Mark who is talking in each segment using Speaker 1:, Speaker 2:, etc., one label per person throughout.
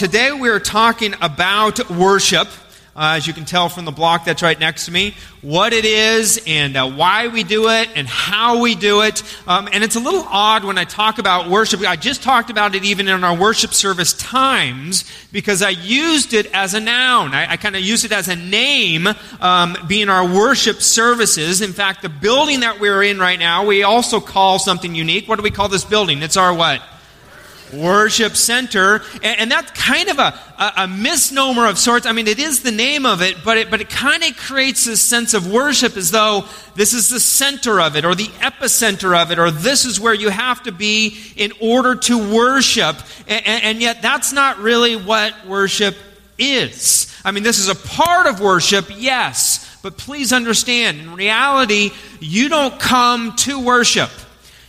Speaker 1: Today we are talking about worship. Uh, as you can tell from the block that's right next to me, what it is and uh, why we do it and how we do it. Um, and it's a little odd when I talk about worship. I just talked about it even in our worship service times because I used it as a noun. I, I kind of used it as a name, um, being our worship services. In fact, the building that we're in right now, we also call something unique. What do we call this building? It's our what? Worship center. And, and that's kind of a, a, a, misnomer of sorts. I mean, it is the name of it, but it, but it kind of creates this sense of worship as though this is the center of it or the epicenter of it, or this is where you have to be in order to worship. And, and yet, that's not really what worship is. I mean, this is a part of worship, yes. But please understand, in reality, you don't come to worship.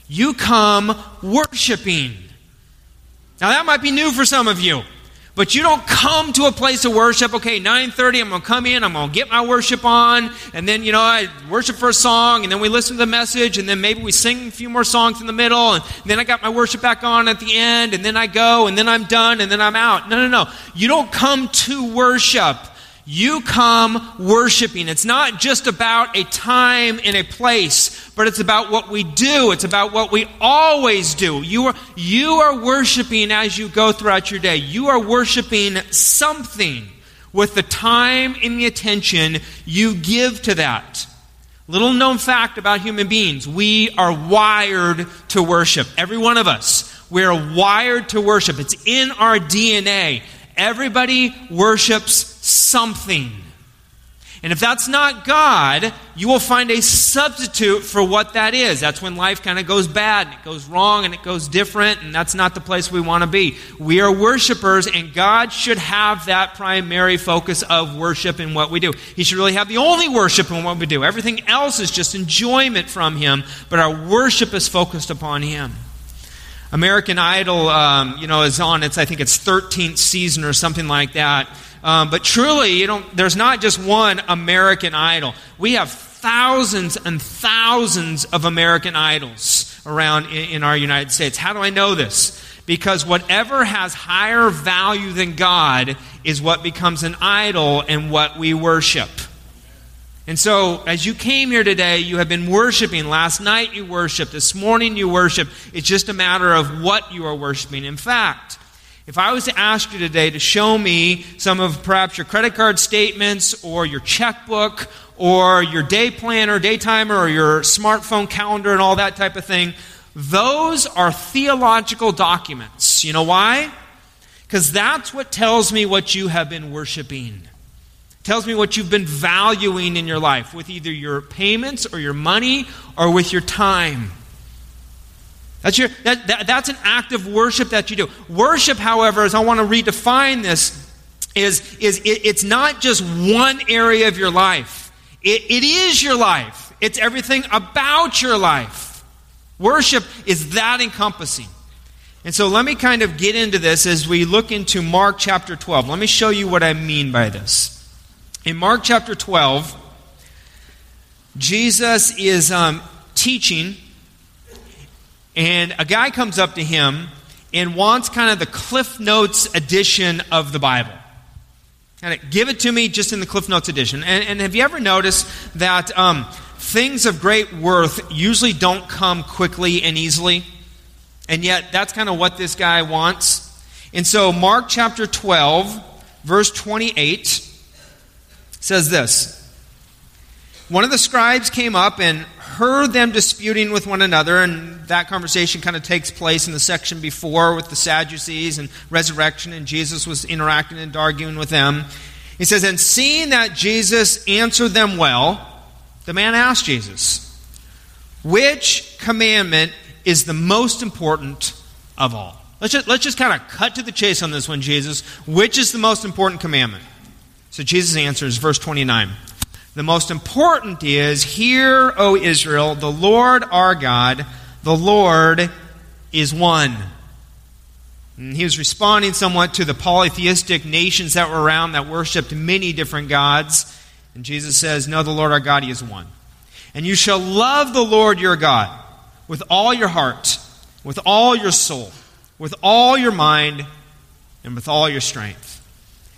Speaker 1: You come worshiping. Now that might be new for some of you. But you don't come to a place of worship, okay, 9:30 I'm going to come in, I'm going to get my worship on, and then you know, I worship for a song and then we listen to the message and then maybe we sing a few more songs in the middle and then I got my worship back on at the end and then I go and then I'm done and then I'm out. No, no, no. You don't come to worship. You come worshiping. It's not just about a time and a place, but it's about what we do. It's about what we always do. You are, you are worshiping as you go throughout your day. You are worshiping something with the time and the attention you give to that. Little known fact about human beings we are wired to worship. Every one of us. We are wired to worship. It's in our DNA. Everybody worships something. And if that's not God, you will find a substitute for what that is. That's when life kind of goes bad and it goes wrong and it goes different, and that's not the place we want to be. We are worshipers, and God should have that primary focus of worship in what we do. He should really have the only worship in what we do. Everything else is just enjoyment from Him, but our worship is focused upon Him. American Idol, um, you know, is on its, I think it's 13th season or something like that. Um, but truly, you know, there's not just one American Idol. We have thousands and thousands of American Idols around in, in our United States. How do I know this? Because whatever has higher value than God is what becomes an idol and what we worship. And so, as you came here today, you have been worshiping. Last night you worshiped. This morning you worshiped. It's just a matter of what you are worshiping. In fact, if I was to ask you today to show me some of perhaps your credit card statements or your checkbook or your day planner, day timer, or your smartphone calendar and all that type of thing, those are theological documents. You know why? Because that's what tells me what you have been worshiping tells me what you've been valuing in your life with either your payments or your money or with your time. That's, your, that, that, that's an act of worship that you do. Worship, however, as I want to redefine this, is, is it, it's not just one area of your life. It, it is your life. It's everything about your life. Worship is that encompassing. And so let me kind of get into this as we look into Mark chapter 12. Let me show you what I mean by this. In Mark chapter 12, Jesus is um, teaching, and a guy comes up to him and wants kind of the Cliff Notes edition of the Bible. Kind of give it to me just in the Cliff Notes edition. And, and have you ever noticed that um, things of great worth usually don't come quickly and easily? And yet, that's kind of what this guy wants. And so, Mark chapter 12, verse 28 says this One of the scribes came up and heard them disputing with one another, and that conversation kind of takes place in the section before with the Sadducees and resurrection, and Jesus was interacting and arguing with them. He says, And seeing that Jesus answered them well, the man asked Jesus, Which commandment is the most important of all? Let's just, let's just kind of cut to the chase on this one, Jesus. Which is the most important commandment? So Jesus answers, verse 29. The most important is, Hear, O Israel, the Lord our God, the Lord is one. And he was responding somewhat to the polytheistic nations that were around that worshiped many different gods. And Jesus says, No, the Lord our God, He is one. And you shall love the Lord your God with all your heart, with all your soul, with all your mind, and with all your strength.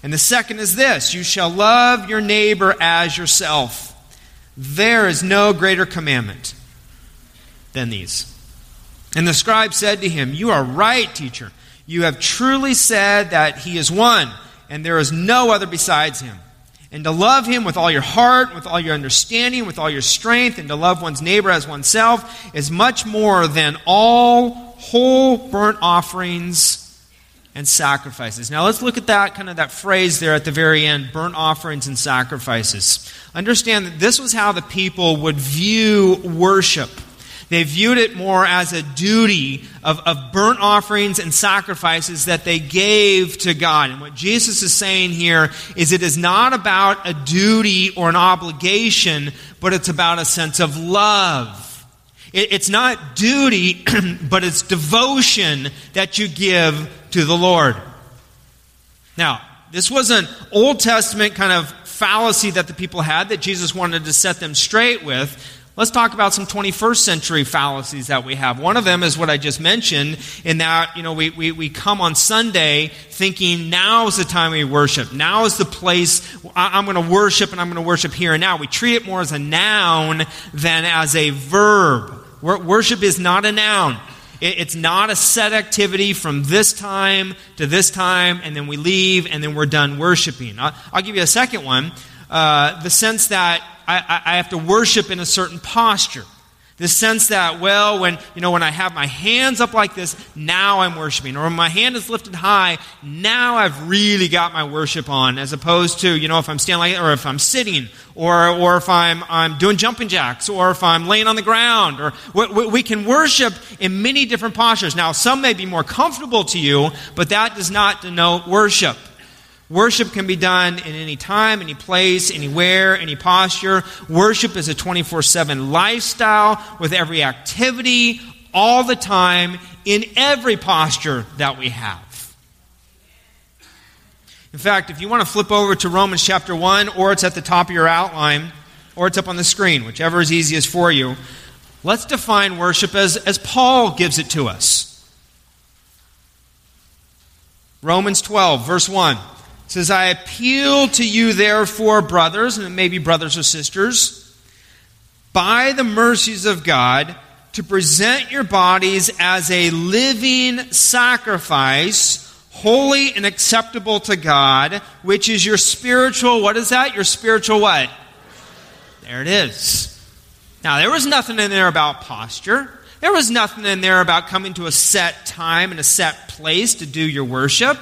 Speaker 1: And the second is this you shall love your neighbor as yourself. There is no greater commandment than these. And the scribe said to him, You are right, teacher. You have truly said that he is one, and there is no other besides him. And to love him with all your heart, with all your understanding, with all your strength, and to love one's neighbor as oneself is much more than all whole burnt offerings and sacrifices. Now let's look at that kind of that phrase there at the very end burnt offerings and sacrifices. Understand that this was how the people would view worship. They viewed it more as a duty of, of burnt offerings and sacrifices that they gave to God. And what Jesus is saying here is it is not about a duty or an obligation, but it's about a sense of love. It's not duty, but it's devotion that you give to the Lord. Now, this was an Old Testament kind of fallacy that the people had that Jesus wanted to set them straight with. Let's talk about some 21st century fallacies that we have. One of them is what I just mentioned, in that, you know, we, we, we come on Sunday thinking now is the time we worship. Now is the place I'm going to worship and I'm going to worship here and now. We treat it more as a noun than as a verb. Worship is not a noun. It's not a set activity from this time to this time, and then we leave, and then we're done worshiping. I'll, give you a second one. Uh, the sense that I, I have to worship in a certain posture. The sense that, well, when, you know, when I have my hands up like this, now I'm worshiping. Or when my hand is lifted high, now I've really got my worship on, as opposed to, you know, if I'm standing like, or if I'm sitting, or, or if I'm, I'm doing jumping jacks, or if I'm laying on the ground, or we, we can worship in many different postures. Now, some may be more comfortable to you, but that does not denote worship. Worship can be done in any time, any place, anywhere, any posture. Worship is a 24 7 lifestyle with every activity, all the time, in every posture that we have. In fact, if you want to flip over to Romans chapter 1, or it's at the top of your outline, or it's up on the screen, whichever is easiest for you, let's define worship as, as Paul gives it to us. Romans 12, verse 1 says, I appeal to you, therefore, brothers, and it may be brothers or sisters, by the mercies of God, to present your bodies as a living sacrifice, holy and acceptable to God, which is your spiritual, what is that? Your spiritual what? There it is. Now, there was nothing in there about posture. There was nothing in there about coming to a set time and a set place to do your worship.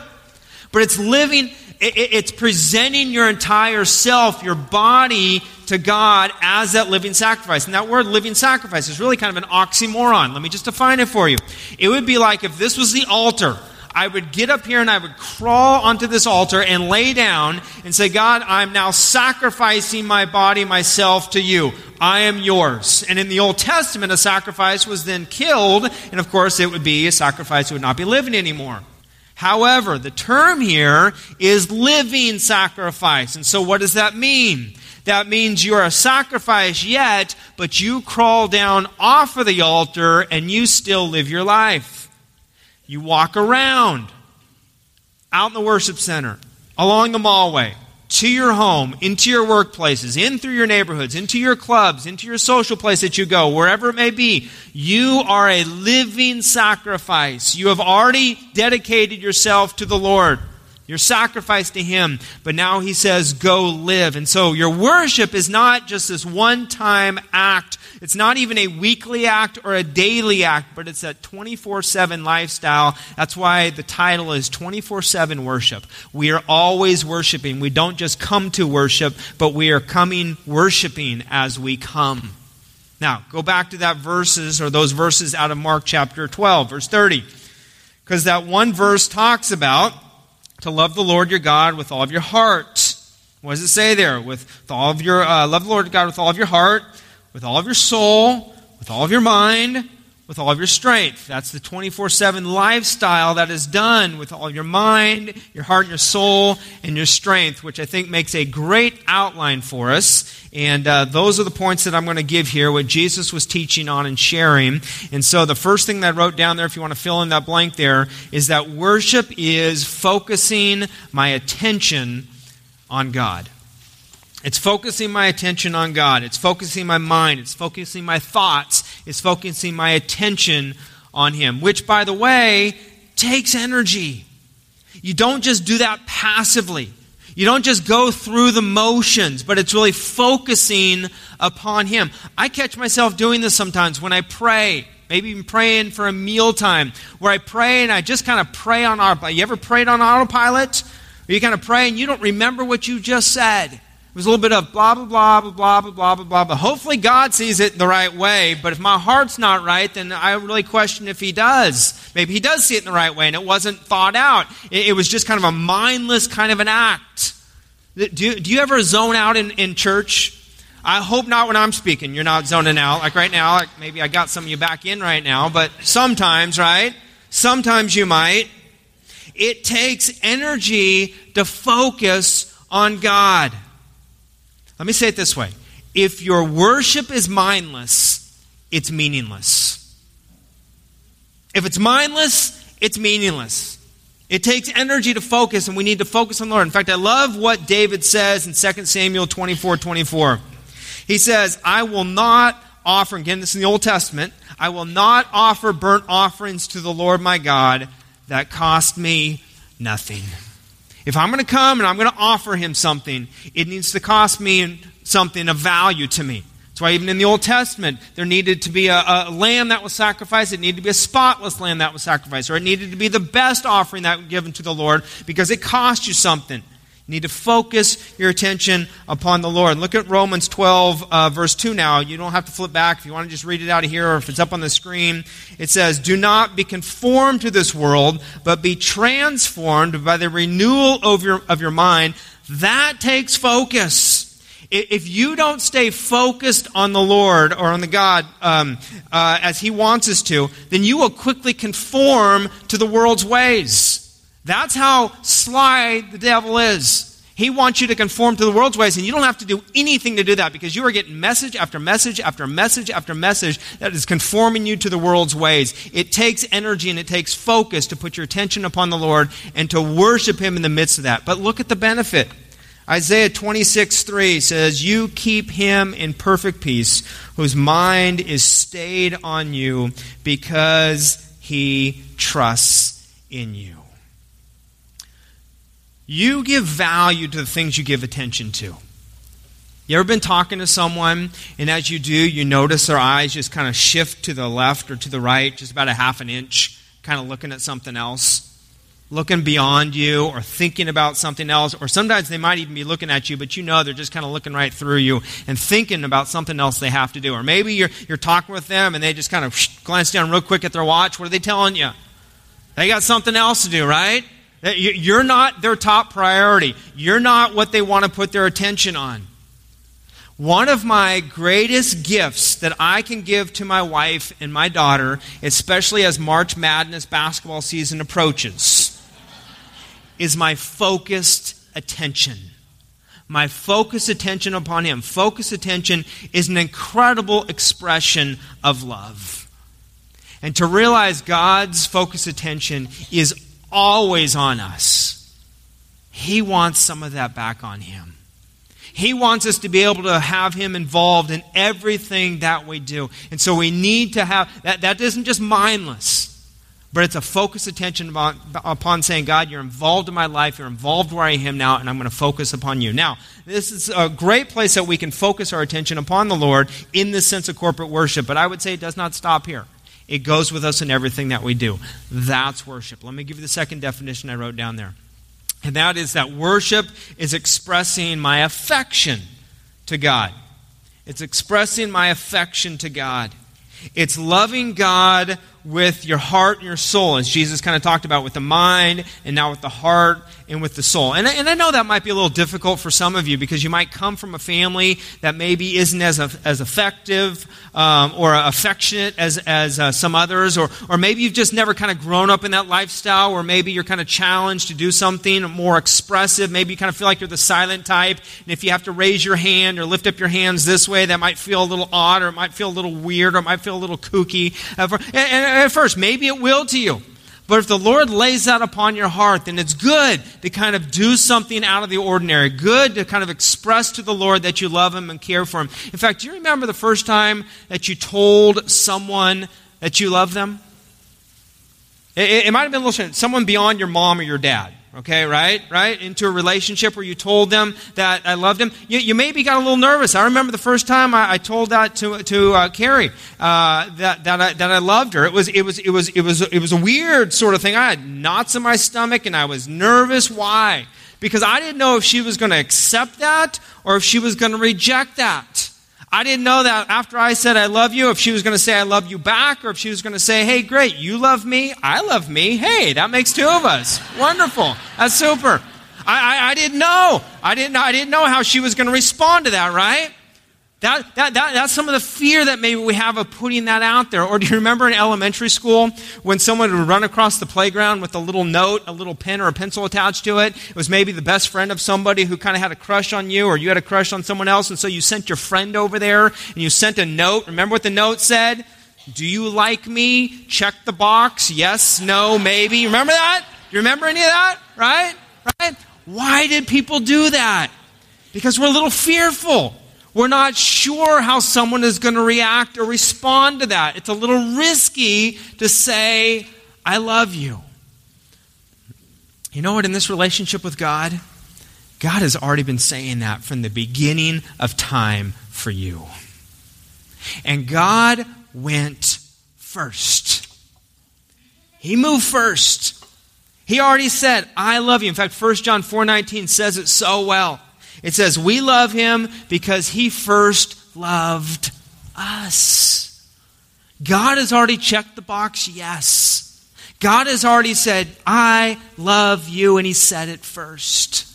Speaker 1: But it's living it's presenting your entire self, your body, to God as that living sacrifice. And that word living sacrifice is really kind of an oxymoron. Let me just define it for you. It would be like if this was the altar. I would get up here and I would crawl onto this altar and lay down and say, God, I'm now sacrificing my body, myself to you. I am yours. And in the Old Testament, a sacrifice was then killed, and of course, it would be a sacrifice that would not be living anymore. However, the term here is living sacrifice. And so, what does that mean? That means you're a sacrifice yet, but you crawl down off of the altar and you still live your life. You walk around out in the worship center, along the mallway, to your home, into your workplaces, in through your neighborhoods, into your clubs, into your social place that you go, wherever it may be, you are a living sacrifice. You have already dedicated yourself to the Lord. Your sacrifice to Him. But now He says, go live. And so your worship is not just this one time act. It's not even a weekly act or a daily act, but it's a 24 7 lifestyle. That's why the title is 24 7 worship. We are always worshiping. We don't just come to worship, but we are coming worshiping as we come. Now, go back to that verses or those verses out of Mark chapter 12, verse 30. Because that one verse talks about to love the Lord your God with all of your heart. What does it say there? With all of your uh, love the Lord God with all of your heart, with all of your soul, with all of your mind, with all of your strength. That's the 24 7 lifestyle that is done with all your mind, your heart, your soul, and your strength, which I think makes a great outline for us. And uh, those are the points that I'm going to give here, what Jesus was teaching on and sharing. And so the first thing that I wrote down there, if you want to fill in that blank there, is that worship is focusing my attention on God. It's focusing my attention on God. It's focusing my mind. It's focusing my thoughts. It's focusing my attention on Him, which, by the way, takes energy. You don't just do that passively. You don't just go through the motions, but it's really focusing upon Him. I catch myself doing this sometimes when I pray, maybe even praying for a mealtime, where I pray and I just kind of pray on autopilot. You ever prayed on autopilot? Where you kind of pray and you don't remember what you just said. It was a little bit of blah, blah, blah, blah, blah, blah, blah, blah, blah. But hopefully God sees it the right way. But if my heart's not right, then I really question if He does. Maybe He does see it in the right way and it wasn't thought out. It, it was just kind of a mindless kind of an act. Do you, do you ever zone out in, in church? I hope not when I'm speaking. You're not zoning out. Like right now, like maybe I got some of you back in right now, but sometimes, right? Sometimes you might. It takes energy to focus on God. Let me say it this way if your worship is mindless, it's meaningless. If it's mindless, it's meaningless. It takes energy to focus, and we need to focus on the Lord. In fact, I love what David says in 2 Samuel 24 24. He says, I will not offer, again, this is in the Old Testament, I will not offer burnt offerings to the Lord my God that cost me nothing. If I'm going to come and I'm going to offer him something, it needs to cost me something of value to me. That's why even in the Old Testament, there needed to be a, a, lamb that was sacrificed. It needed to be a spotless lamb that was sacrificed. Or it needed to be the best offering that was given to the Lord because it cost you something. You need to focus your attention upon the Lord. Look at Romans 12, uh, verse 2 now. You don't have to flip back. If you want to just read it out of here or if it's up on the screen, it says, Do not be conformed to this world, but be transformed by the renewal of your, of your mind. That takes focus. If you don't stay focused on the Lord or on the God um, uh, as He wants us to, then you will quickly conform to the world's ways. That's how sly the devil is. He wants you to conform to the world's ways, and you don't have to do anything to do that because you are getting message after message after message after message that is conforming you to the world's ways. It takes energy and it takes focus to put your attention upon the Lord and to worship Him in the midst of that. But look at the benefit. Isaiah 26, 3 says, You keep him in perfect peace, whose mind is stayed on you because he trusts in you. You give value to the things you give attention to. You ever been talking to someone, and as you do, you notice their eyes just kind of shift to the left or to the right, just about a half an inch, kind of looking at something else? Looking beyond you or thinking about something else, or sometimes they might even be looking at you, but you know they're just kind of looking right through you and thinking about something else they have to do. Or maybe you're, you're talking with them and they just kind of glance down real quick at their watch. What are they telling you? They got something else to do, right? You're not their top priority. You're not what they want to put their attention on. One of my greatest gifts that I can give to my wife and my daughter, especially as March Madness basketball season approaches, is my focused attention. My focused attention upon Him. Focused attention is an incredible expression of love. And to realize God's focused attention is always on us. He wants some of that back on Him. He wants us to be able to have Him involved in everything that we do. And so we need to have that, that isn't just mindless, but it's a focused attention upon, upon saying, God, you're involved in my life, you're involved where I am now, and I'm going to focus upon you. Now, this is a great place that we can focus our attention upon the Lord in the sense of corporate worship, but I would say it does not stop here. It goes with us in everything that we do. That's worship. Let me give you the second definition I wrote down there. And that is that worship is expressing my affection to God. It's expressing my affection to God. It's loving God with your heart and your soul, as Jesus kind of talked about with the mind and now with the heart and with the soul. And, and I know that might be a little difficult for some of you because you might come from a family that maybe isn't as, as effective um, or affectionate as, as uh, some others, or, or maybe you've just never kind of grown up in that lifestyle, or maybe you're kind of challenged to do something more expressive. Maybe you kind of feel like you're the silent type, and if you have to raise your hand or lift up your hands this way, that might feel a little odd, or it might feel a little weird, or it might feel a little kooky. Uh, and, and at first, maybe it will to you. But if the Lord lays that upon your heart, then it's good to kind of do something out of the ordinary. Good to kind of express to the Lord that you love Him and care for Him. In fact, do you remember the first time that you told someone that you love them? It, it might have been little someone beyond your mom or your dad okay, right? Right? Into a relationship where you told them that I loved them. You, you maybe got a little nervous. I remember the first time I, I told that to, to uh, Carrie, uh, that, that, I, that I loved her. It was, it, was, it, was, it, was, it was a weird sort of thing. I had knots in my stomach and I was nervous. Why? Because I didn't know if she was going to accept that or if she was going to reject that. I didn't know that after I said I love you, if she was going to say I love you back, or if she was going to say, hey, great, you love me, I love me. Hey, that makes two of us. Wonderful. That's super. I, I, I didn't know. I didn't, I didn't know how she was going to respond to that, right? That, that, that, that's some of the fear that maybe we have of putting that out there. Or do you remember in elementary school when someone would run across the playground with a little note, a little pen or a pencil attached to it? It was maybe the best friend of somebody who kind of had a crush on you, or you had a crush on someone else, and so you sent your friend over there and you sent a note. Remember what the note said? Do you like me? Check the box. Yes, no, maybe. Remember that? Do you remember any of that? Right? Right? Why did people do that? Because we're a little fearful. We're not sure how someone is going to react or respond to that. It's a little risky to say, I love you. You know what? In this relationship with God, God has already been saying that from the beginning of time for you. And God went first. He moved first. He already said, I love you. In fact, 1 John 4:19 says it so well. It says, We love him because he first loved us. God has already checked the box, yes. God has already said, I love you, and he said it first.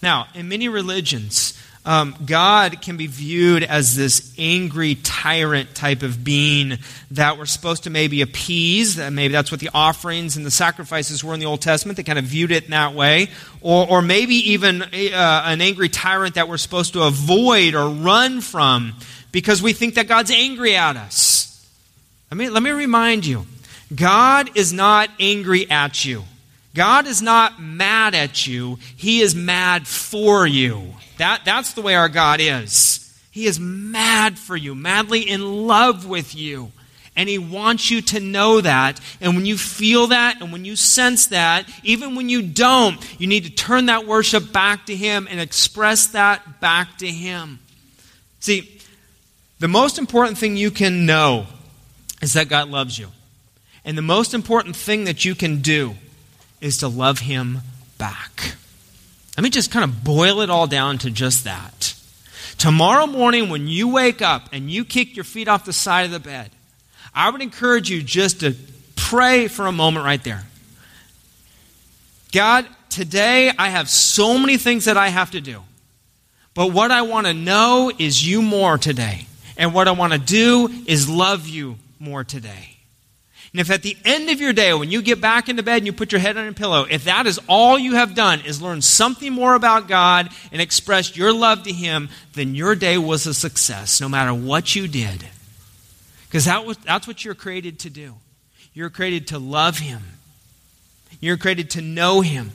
Speaker 1: Now, in many religions, um, God can be viewed as this angry tyrant type of being that we're supposed to maybe appease. Maybe that's what the offerings and the sacrifices were in the Old Testament. They kind of viewed it in that way. Or, or maybe even uh, an angry tyrant that we're supposed to avoid or run from because we think that God's angry at us. Let me remind you God is not angry at you. God is not mad at you, He is mad for you. That, that's the way our God is. He is mad for you, madly in love with you. And He wants you to know that. And when you feel that and when you sense that, even when you don't, you need to turn that worship back to Him and express that back to Him. See, the most important thing you can know is that God loves you. And the most important thing that you can do is to love Him back. Let me just kind of boil it all down to just that. Tomorrow morning, when you wake up and you kick your feet off the side of the bed, I would encourage you just to pray for a moment right there. God, today I have so many things that I have to do. But what I want to know is you more today. And what I want to do is love you more today. And if at the end of your day, when you get back into bed and you put your head on a pillow, if that is all you have done is learn something more about God and express your love to Him, then your day was a success, no matter what you did. Because that was, that's what you're created to do. You're created to love Him, you're created to know Him.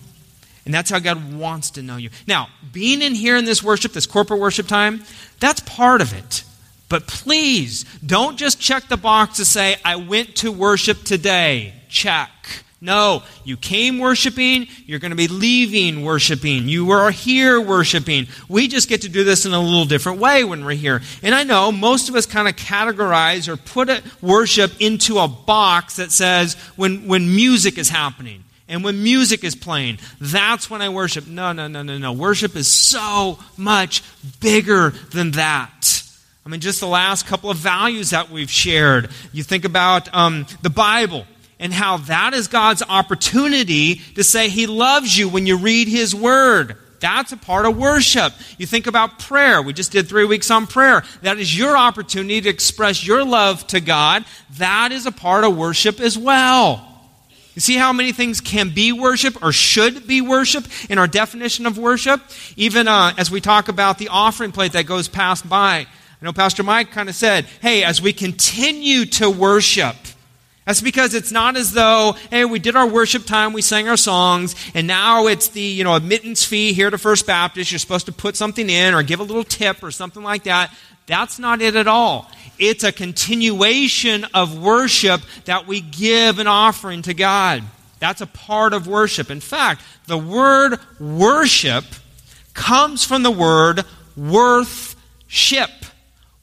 Speaker 1: And that's how God wants to know you. Now, being in here in this worship, this corporate worship time, that's part of it. But please, don't just check the box to say, I went to worship today. Check. No, you came worshiping, you're going to be leaving worshiping. You are here worshiping. We just get to do this in a little different way when we're here. And I know most of us kind of categorize or put a worship into a box that says when, when music is happening and when music is playing, that's when I worship. No, no, no, no, no. Worship is so much bigger than that. I mean, just the last couple of values that we've shared. You think about um, the Bible and how that is God's opportunity to say He loves you when you read His Word. That's a part of worship. You think about prayer. We just did three weeks on prayer. That is your opportunity to express your love to God. That is a part of worship as well. You see how many things can be worship or should be worship in our definition of worship? Even uh, as we talk about the offering plate that goes past by. I know Pastor Mike kind of said, hey, as we continue to worship, that's because it's not as though, hey, we did our worship time, we sang our songs, and now it's the, you know, admittance fee here to First Baptist. You're supposed to put something in or give a little tip or something like that. That's not it at all. It's a continuation of worship that we give an offering to God. That's a part of worship. In fact, the word worship comes from the word worthship.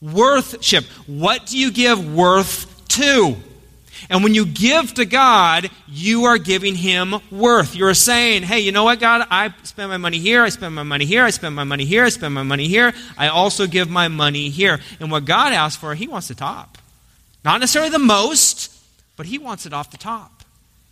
Speaker 1: Worthship. What do you give worth to? And when you give to God, you are giving Him worth. You're saying, hey, you know what, God? I spend my money here, I spend my money here, I spend my money here, I spend my money here. I also give my money here. And what God asks for, He wants the top. Not necessarily the most, but He wants it off the top.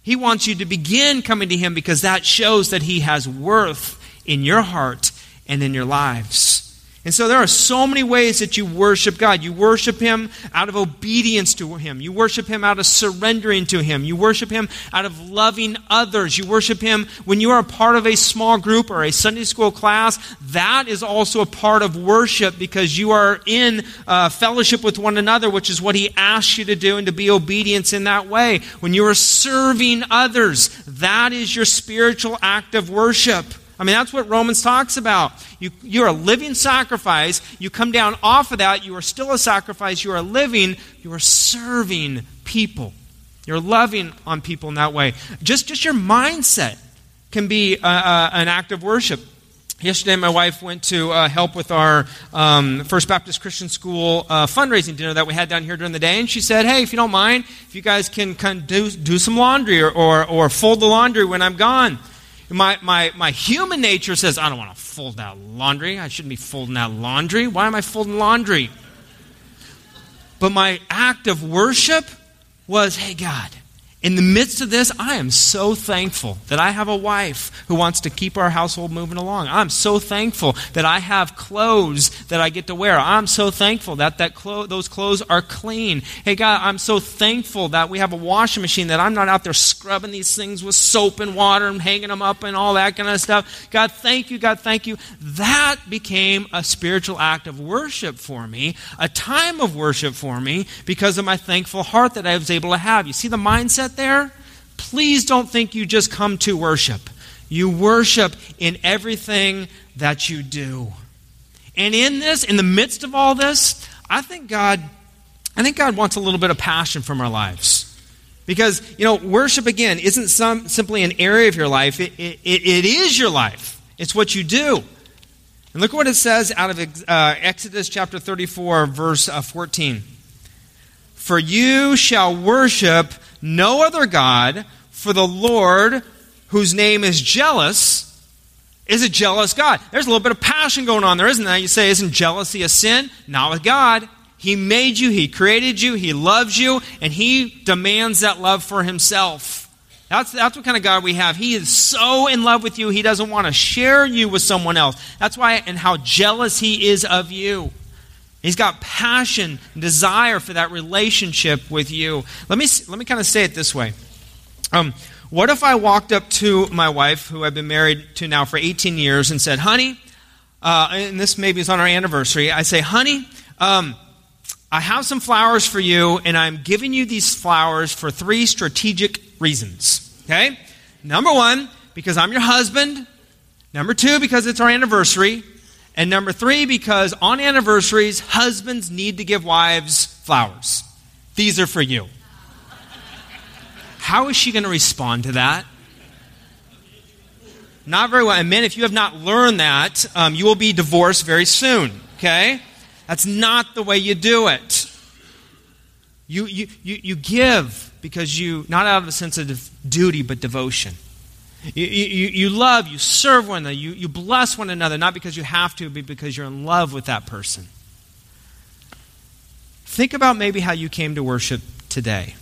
Speaker 1: He wants you to begin coming to Him because that shows that He has worth in your heart and in your lives. And so there are so many ways that you worship God. You worship Him out of obedience to Him. You worship Him out of surrendering to Him. You worship Him out of loving others. You worship Him when you are a part of a small group or a Sunday school class. That is also a part of worship because you are in uh, fellowship with one another, which is what He asks you to do and to be obedience in that way. When you are serving others, that is your spiritual act of worship. I mean, that's what Romans talks about. You, you're a living sacrifice. You come down off of that. You are still a sacrifice. You are living. You are serving people. You're loving on people in that way. Just, just your mindset can be uh, uh, an act of worship. Yesterday, my wife went to uh, help with our um, First Baptist Christian School uh, fundraising dinner that we had down here during the day. And she said, Hey, if you don't mind, if you guys can of do, do some laundry or, or, or fold the laundry when I'm gone. My, my, my human nature says, I don't want to fold that laundry. I shouldn't be folding that laundry. Why am I folding laundry? But my act of worship was, hey, God, in the midst of this, I am so thankful that I have a wife who wants to keep our household moving along. I'm so thankful that I have clothes that I get to wear. I'm so thankful that, that clo- those clothes are clean. Hey, God, I'm so thankful that we have a washing machine, that I'm not out there scrubbing these things with soap and water and hanging them up and all that kind of stuff. God, thank you. God, thank you. That became a spiritual act of worship for me, a time of worship for me, because of my thankful heart that I was able to have. You see the mindset there, please don't think you just come to worship. You worship in everything that you do. And in this, in the midst of all this, I think God I think God wants a little bit of passion from our lives. Because, you know, worship again isn't some, simply an area of your life, it, it, it is your life. It's what you do. And look what it says out of uh, Exodus chapter 34, verse uh, 14. For you shall worship no other God, for the Lord, whose name is jealous, is a jealous God. There's a little bit of passion going on there, isn't there? You say, isn't jealousy a sin? Not with God. He made you, He created you, He loves you, and He demands that love for Himself. That's, that's what kind of God we have. He is so in love with you, He doesn't want to share you with someone else. That's why, and how jealous He is of you. He's got passion, desire for that relationship with you. Let me, let me kind of say it this way. Um, what if I walked up to my wife, who I've been married to now for 18 years, and said, honey, uh, and this maybe is on our anniversary, I say, honey, um, I have some flowers for you, and I'm giving you these flowers for three strategic reasons. Okay? Number one, because I'm your husband. Number two, because it's our anniversary. And number three, because on anniversaries, husbands need to give wives flowers. These are for you. How is she going to respond to that? Not very well. And men, if you have not learned that, um, you will be divorced very soon. Okay? That's not the way you do it. You, you, you, you give because you, not out of a sense of duty, but devotion. You, you, you love, you serve one another, you, you bless one another, not because you have to, but because you're in love with that person. think about maybe how you came to worship today.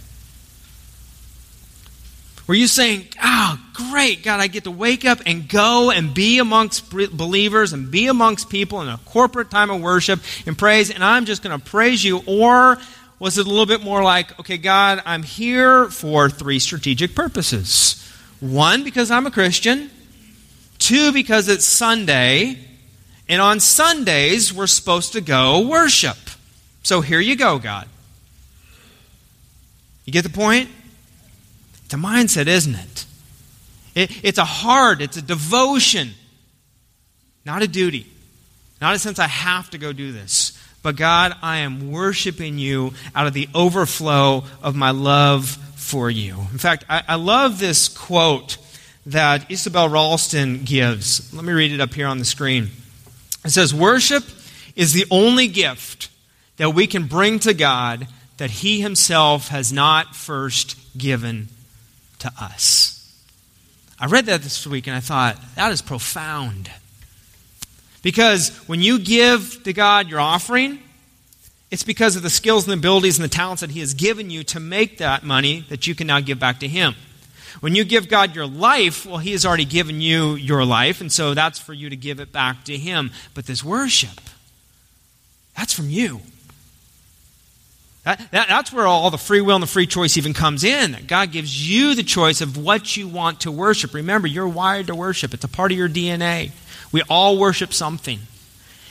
Speaker 1: Were you saying, oh, great, God, I get to wake up and go and be amongst believers and be amongst people in a corporate time of worship and praise, and I'm just going to praise you? Or was it a little bit more like, okay, God, I'm here for three strategic purposes? One, because I'm a Christian. Two, because it's Sunday. And on Sundays, we're supposed to go worship. So here you go, God. You get the point? It's a mindset, isn't it? it it's a heart, it's a devotion, not a duty. Not a sense I have to go do this. But God, I am worshiping you out of the overflow of my love for you. In fact, I, I love this quote that Isabel Ralston gives. Let me read it up here on the screen. It says, Worship is the only gift that we can bring to God that He Himself has not first given to us. I read that this week and I thought, that is profound. Because when you give to God your offering, it's because of the skills and abilities and the talents that He has given you to make that money that you can now give back to Him. When you give God your life, well, He has already given you your life, and so that's for you to give it back to Him. But this worship, that's from you. That, that, that's where all the free will and the free choice even comes in. God gives you the choice of what you want to worship. Remember, you're wired to worship, it's a part of your DNA. We all worship something.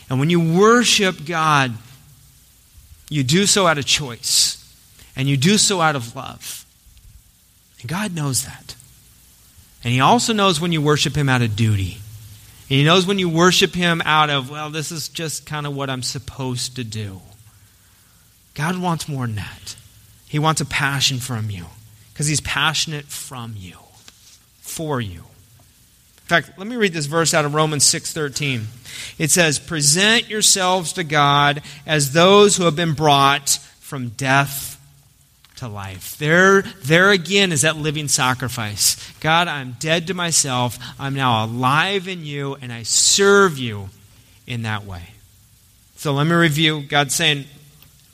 Speaker 1: And when you worship God, you do so out of choice, and you do so out of love. And God knows that. And He also knows when you worship Him out of duty. And He knows when you worship Him out of, well, this is just kind of what I'm supposed to do. God wants more than that. He wants a passion from you because He's passionate from you, for you. In fact, let me read this verse out of Romans 6:13. It says, "Present yourselves to God as those who have been brought from death to life." There there again is that living sacrifice. God, I'm dead to myself. I'm now alive in you and I serve you in that way. So let me review. God's saying,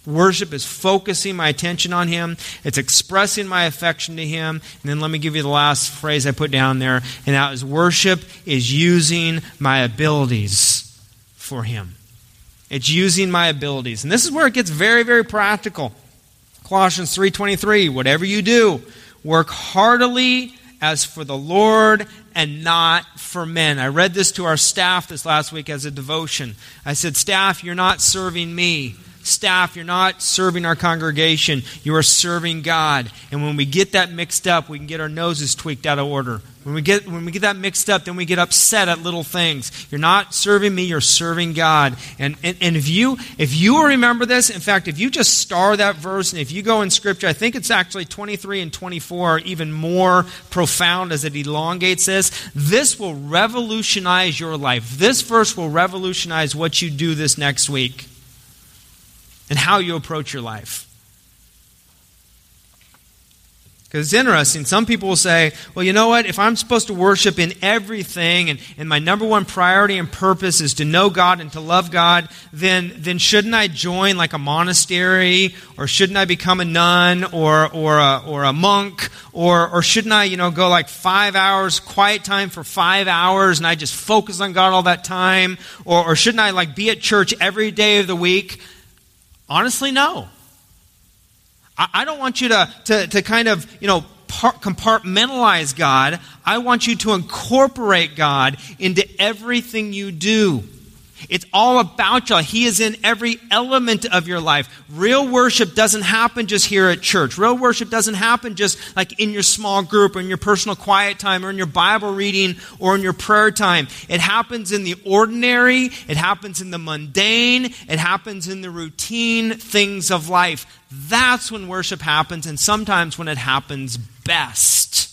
Speaker 1: Worship is focusing my attention on Him, it's expressing my affection to Him. And then let me give you the last phrase I put down there, and that is worship is using my abilities for Him. It's using my abilities. And this is where it gets very, very practical. Colossians 3:23, whatever you do, work heartily as for the Lord and not for men. I read this to our staff this last week as a devotion. I said, Staff, you're not serving me staff, you're not serving our congregation, you are serving God. And when we get that mixed up, we can get our noses tweaked out of order. When we get when we get that mixed up, then we get upset at little things. You're not serving me, you're serving God. And, and and if you if you remember this, in fact, if you just star that verse and if you go in scripture, I think it's actually 23 and 24 are even more profound as it elongates this. This will revolutionize your life. This verse will revolutionize what you do this next week and how you approach your life. Because it's interesting. Some people will say, well, you know what? If I'm supposed to worship in everything and, and my number one priority and purpose is to know God and to love God, then, then shouldn't I join like a monastery or shouldn't I become a nun or, or, a, or a monk or, or shouldn't I, you know, go like five hours, quiet time for five hours and I just focus on God all that time? Or, or shouldn't I like be at church every day of the week? Honestly, no. I, I don't want you to, to, to kind of, you know, compartmentalize God. I want you to incorporate God into everything you do. It's all about you. He is in every element of your life. Real worship doesn't happen just here at church. Real worship doesn't happen just like in your small group or in your personal quiet time or in your Bible reading or in your prayer time. It happens in the ordinary. It happens in the mundane. It happens in the routine things of life. That's when worship happens and sometimes when it happens best.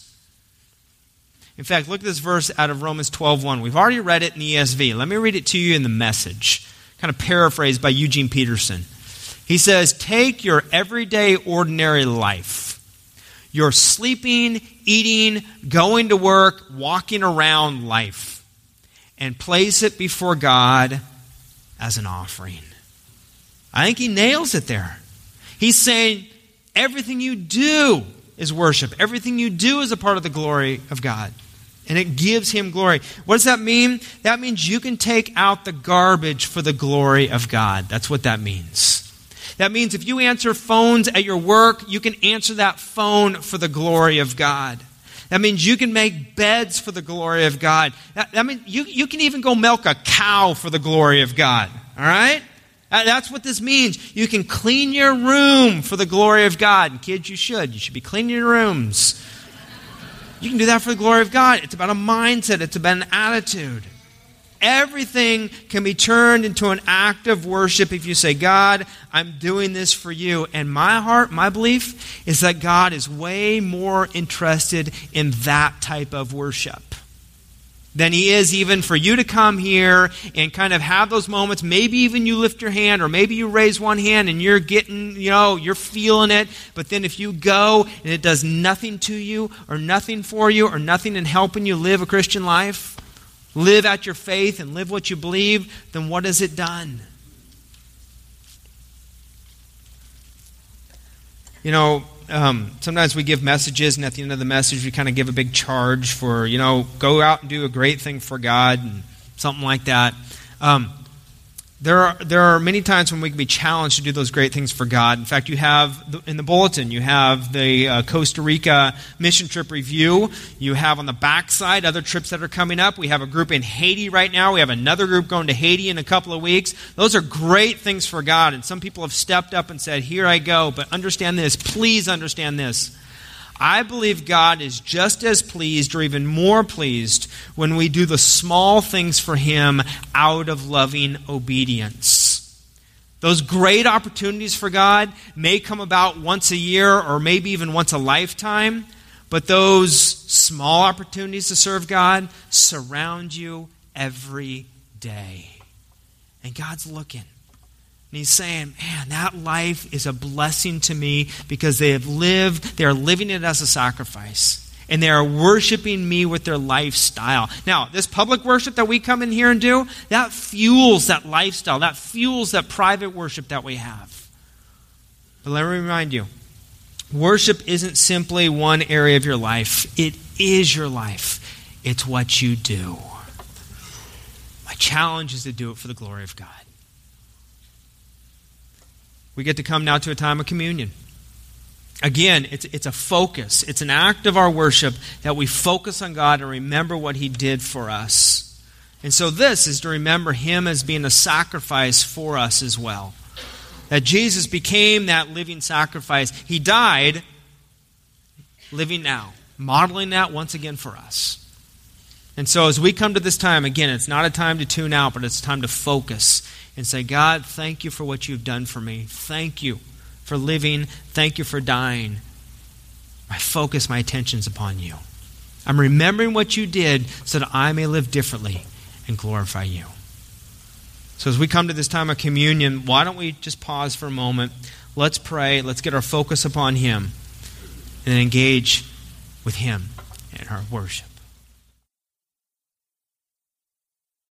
Speaker 1: In fact, look at this verse out of Romans 12:1. We've already read it in the ESV. Let me read it to you in the message, kind of paraphrased by Eugene Peterson. He says, "Take your everyday ordinary life. Your sleeping, eating, going to work, walking around life and place it before God as an offering." I think he nails it there. He's saying everything you do is worship. Everything you do is a part of the glory of God. And it gives him glory. What does that mean? That means you can take out the garbage for the glory of God. That's what that means. That means if you answer phones at your work, you can answer that phone for the glory of God. That means you can make beds for the glory of God. That, that means you, you can even go milk a cow for the glory of God. All right? Uh, that's what this means. You can clean your room for the glory of God. And kids, you should. You should be cleaning your rooms. You can do that for the glory of God. It's about a mindset, it's about an attitude. Everything can be turned into an act of worship if you say, God, I'm doing this for you. And my heart, my belief, is that God is way more interested in that type of worship than he is even for you to come here and kind of have those moments. Maybe even you lift your hand, or maybe you raise one hand and you're getting, you know, you're feeling it. But then if you go and it does nothing to you, or nothing for you, or nothing in helping you live a Christian life, live out your faith and live what you believe, then what has it done? You know, um, sometimes we give messages, and at the end of the message, we kind of give a big charge for, you know, go out and do a great thing for God and something like that. Um, there are, there are many times when we can be challenged to do those great things for God. In fact, you have the, in the bulletin, you have the uh, Costa Rica mission trip review. You have on the backside other trips that are coming up. We have a group in Haiti right now. We have another group going to Haiti in a couple of weeks. Those are great things for God. And some people have stepped up and said, Here I go. But understand this. Please understand this. I believe God is just as pleased or even more pleased when we do the small things for Him out of loving obedience. Those great opportunities for God may come about once a year or maybe even once a lifetime, but those small opportunities to serve God surround you every day. And God's looking. And he's saying, man, that life is a blessing to me because they have lived, they are living it as a sacrifice. And they are worshiping me with their lifestyle. Now, this public worship that we come in here and do, that fuels that lifestyle. That fuels that private worship that we have. But let me remind you worship isn't simply one area of your life, it is your life, it's what you do. My challenge is to do it for the glory of God we get to come now to a time of communion. Again, it's, it's a focus. It's an act of our worship that we focus on God and remember what He did for us. And so, this is to remember Him as being a sacrifice for us as well. That Jesus became that living sacrifice. He died, living now, modeling that once again for us. And so, as we come to this time, again, it's not a time to tune out, but it's time to focus and say, God, thank you for what you've done for me. Thank you for living. Thank you for dying. I focus my attentions upon you. I'm remembering what you did so that I may live differently and glorify you. So, as we come to this time of communion, why don't we just pause for a moment? Let's pray. Let's get our focus upon Him and engage with Him in our worship.